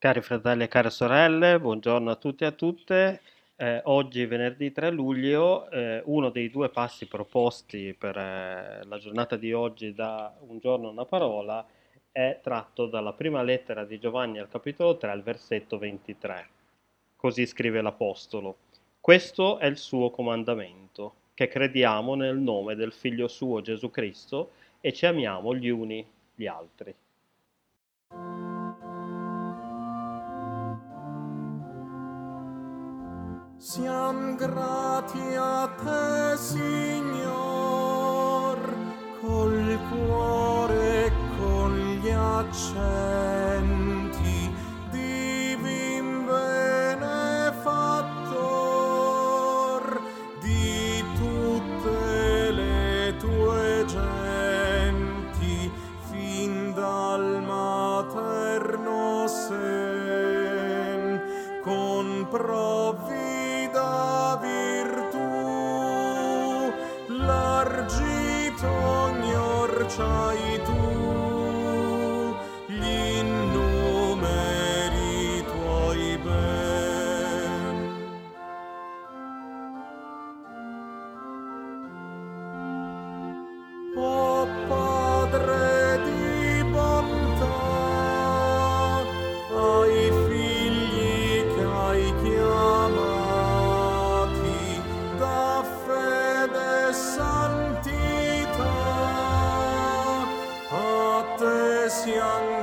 Cari fratelli e care sorelle, buongiorno a tutti e a tutte. Eh, oggi, venerdì 3 luglio, eh, uno dei due passi proposti per eh, la giornata di oggi da Un giorno una parola è tratto dalla prima lettera di Giovanni al capitolo 3 al versetto 23. Così scrive l'Apostolo. Questo è il suo comandamento, che crediamo nel nome del Figlio suo Gesù Cristo e ci amiamo gli uni gli altri. Siam grati a te, Signor, col cuore e con gli accenti. Divin benefattor di tutte le tue genti fin dal materno sen. Con provvi c'hai tu. gli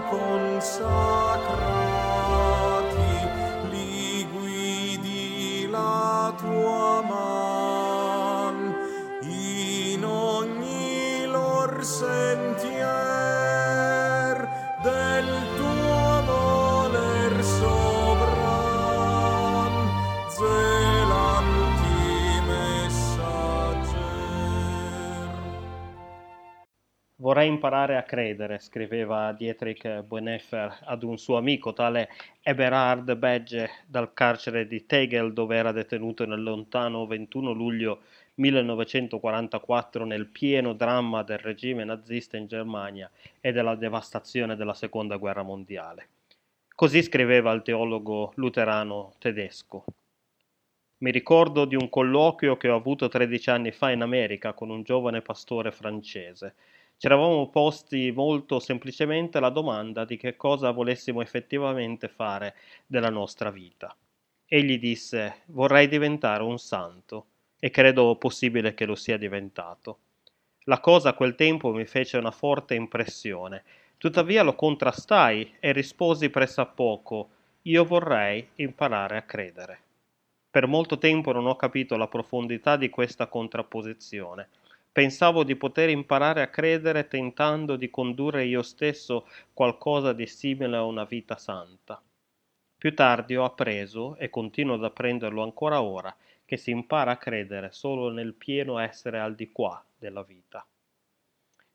consacrati, li guidi la tua man. In ogni lor sentier Vorrei imparare a credere, scriveva Dietrich Bonhoeffer ad un suo amico, tale Eberhard Begge, dal carcere di Tegel, dove era detenuto nel lontano 21 luglio 1944 nel pieno dramma del regime nazista in Germania e della devastazione della Seconda Guerra Mondiale. Così scriveva il teologo luterano tedesco. Mi ricordo di un colloquio che ho avuto 13 anni fa in America con un giovane pastore francese ci eravamo posti molto semplicemente la domanda di che cosa volessimo effettivamente fare della nostra vita. Egli disse vorrei diventare un santo e credo possibile che lo sia diventato. La cosa a quel tempo mi fece una forte impressione, tuttavia lo contrastai e risposi pressappoco io vorrei imparare a credere. Per molto tempo non ho capito la profondità di questa contrapposizione Pensavo di poter imparare a credere tentando di condurre io stesso qualcosa di simile a una vita santa. Più tardi ho appreso, e continuo ad apprenderlo ancora ora, che si impara a credere solo nel pieno essere al di qua della vita.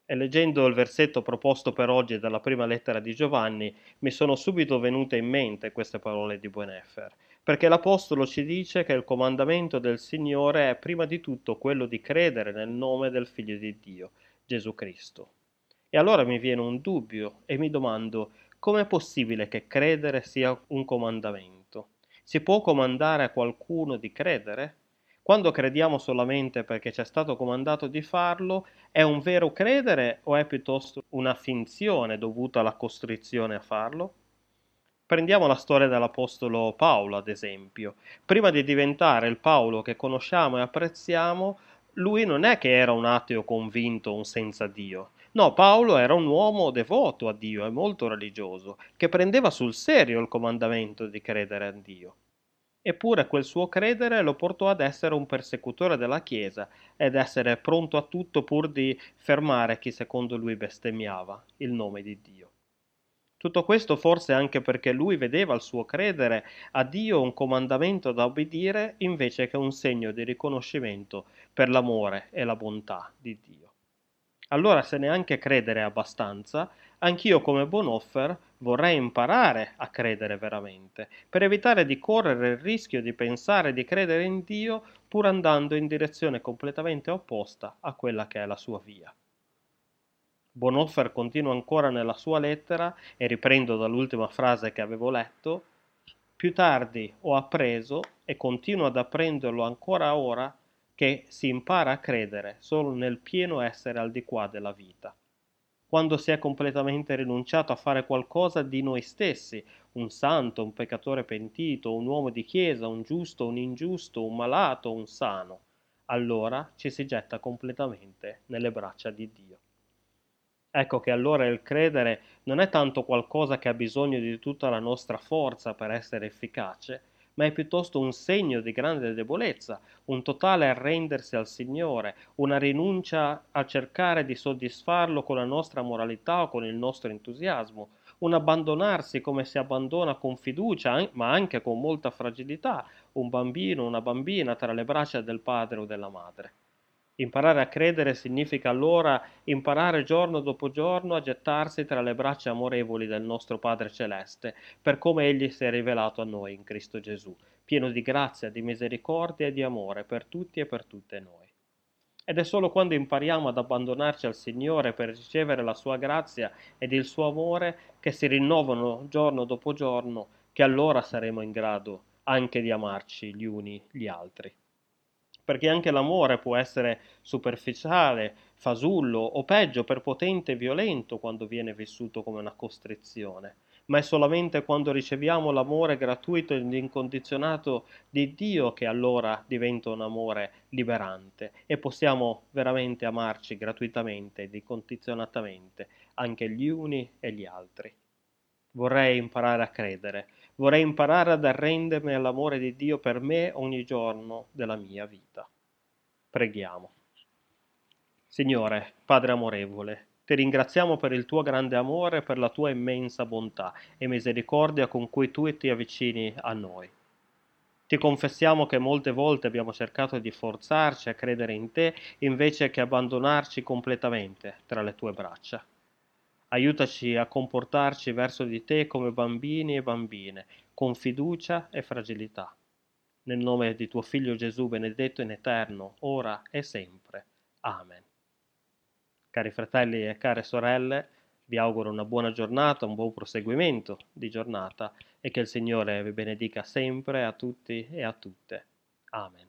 E leggendo il versetto proposto per oggi dalla prima lettera di Giovanni, mi sono subito venute in mente queste parole di Bueneffer perché l'Apostolo ci dice che il comandamento del Signore è prima di tutto quello di credere nel nome del Figlio di Dio, Gesù Cristo. E allora mi viene un dubbio e mi domando com'è possibile che credere sia un comandamento? Si può comandare a qualcuno di credere? Quando crediamo solamente perché ci è stato comandato di farlo, è un vero credere o è piuttosto una finzione dovuta alla costrizione a farlo? Prendiamo la storia dell'Apostolo Paolo, ad esempio. Prima di diventare il Paolo che conosciamo e apprezziamo, lui non è che era un ateo convinto, un senza Dio. No, Paolo era un uomo devoto a Dio e molto religioso, che prendeva sul serio il comandamento di credere a Dio. Eppure quel suo credere lo portò ad essere un persecutore della Chiesa ed essere pronto a tutto pur di fermare chi secondo lui bestemmiava il nome di Dio. Tutto questo forse anche perché lui vedeva il suo credere a Dio un comandamento da obbedire invece che un segno di riconoscimento per l'amore e la bontà di Dio. Allora se neanche credere è abbastanza, anch'io come Bonoffer vorrei imparare a credere veramente, per evitare di correre il rischio di pensare di credere in Dio pur andando in direzione completamente opposta a quella che è la sua via. Bonhoeffer continua ancora nella sua lettera, e riprendo dall'ultima frase che avevo letto, più tardi ho appreso, e continuo ad apprenderlo ancora ora, che si impara a credere solo nel pieno essere al di qua della vita. Quando si è completamente rinunciato a fare qualcosa di noi stessi, un santo, un peccatore pentito, un uomo di chiesa, un giusto, un ingiusto, un malato, un sano, allora ci si getta completamente nelle braccia di Dio. Ecco che allora il credere non è tanto qualcosa che ha bisogno di tutta la nostra forza per essere efficace, ma è piuttosto un segno di grande debolezza, un totale arrendersi al Signore, una rinuncia a cercare di soddisfarlo con la nostra moralità o con il nostro entusiasmo, un abbandonarsi come si abbandona con fiducia, ma anche con molta fragilità, un bambino, una bambina tra le braccia del padre o della madre. Imparare a credere significa allora imparare giorno dopo giorno a gettarsi tra le braccia amorevoli del nostro Padre Celeste, per come Egli si è rivelato a noi in Cristo Gesù, pieno di grazia, di misericordia e di amore per tutti e per tutte noi. Ed è solo quando impariamo ad abbandonarci al Signore per ricevere la sua grazia ed il suo amore che si rinnovano giorno dopo giorno che allora saremo in grado anche di amarci gli uni gli altri perché anche l'amore può essere superficiale, fasullo o peggio perpotente e violento quando viene vissuto come una costrizione, ma è solamente quando riceviamo l'amore gratuito ed incondizionato di Dio che allora diventa un amore liberante e possiamo veramente amarci gratuitamente ed incondizionatamente anche gli uni e gli altri. Vorrei imparare a credere, vorrei imparare ad arrendermi all'amore di Dio per me ogni giorno della mia vita. Preghiamo. Signore, Padre amorevole, ti ringraziamo per il tuo grande amore e per la tua immensa bontà e misericordia con cui tu ti avvicini a noi. Ti confessiamo che molte volte abbiamo cercato di forzarci a credere in te invece che abbandonarci completamente tra le tue braccia. Aiutaci a comportarci verso di te come bambini e bambine, con fiducia e fragilità. Nel nome di tuo Figlio Gesù, benedetto in eterno, ora e sempre. Amen. Cari fratelli e care sorelle, vi auguro una buona giornata, un buon proseguimento di giornata e che il Signore vi benedica sempre a tutti e a tutte. Amen.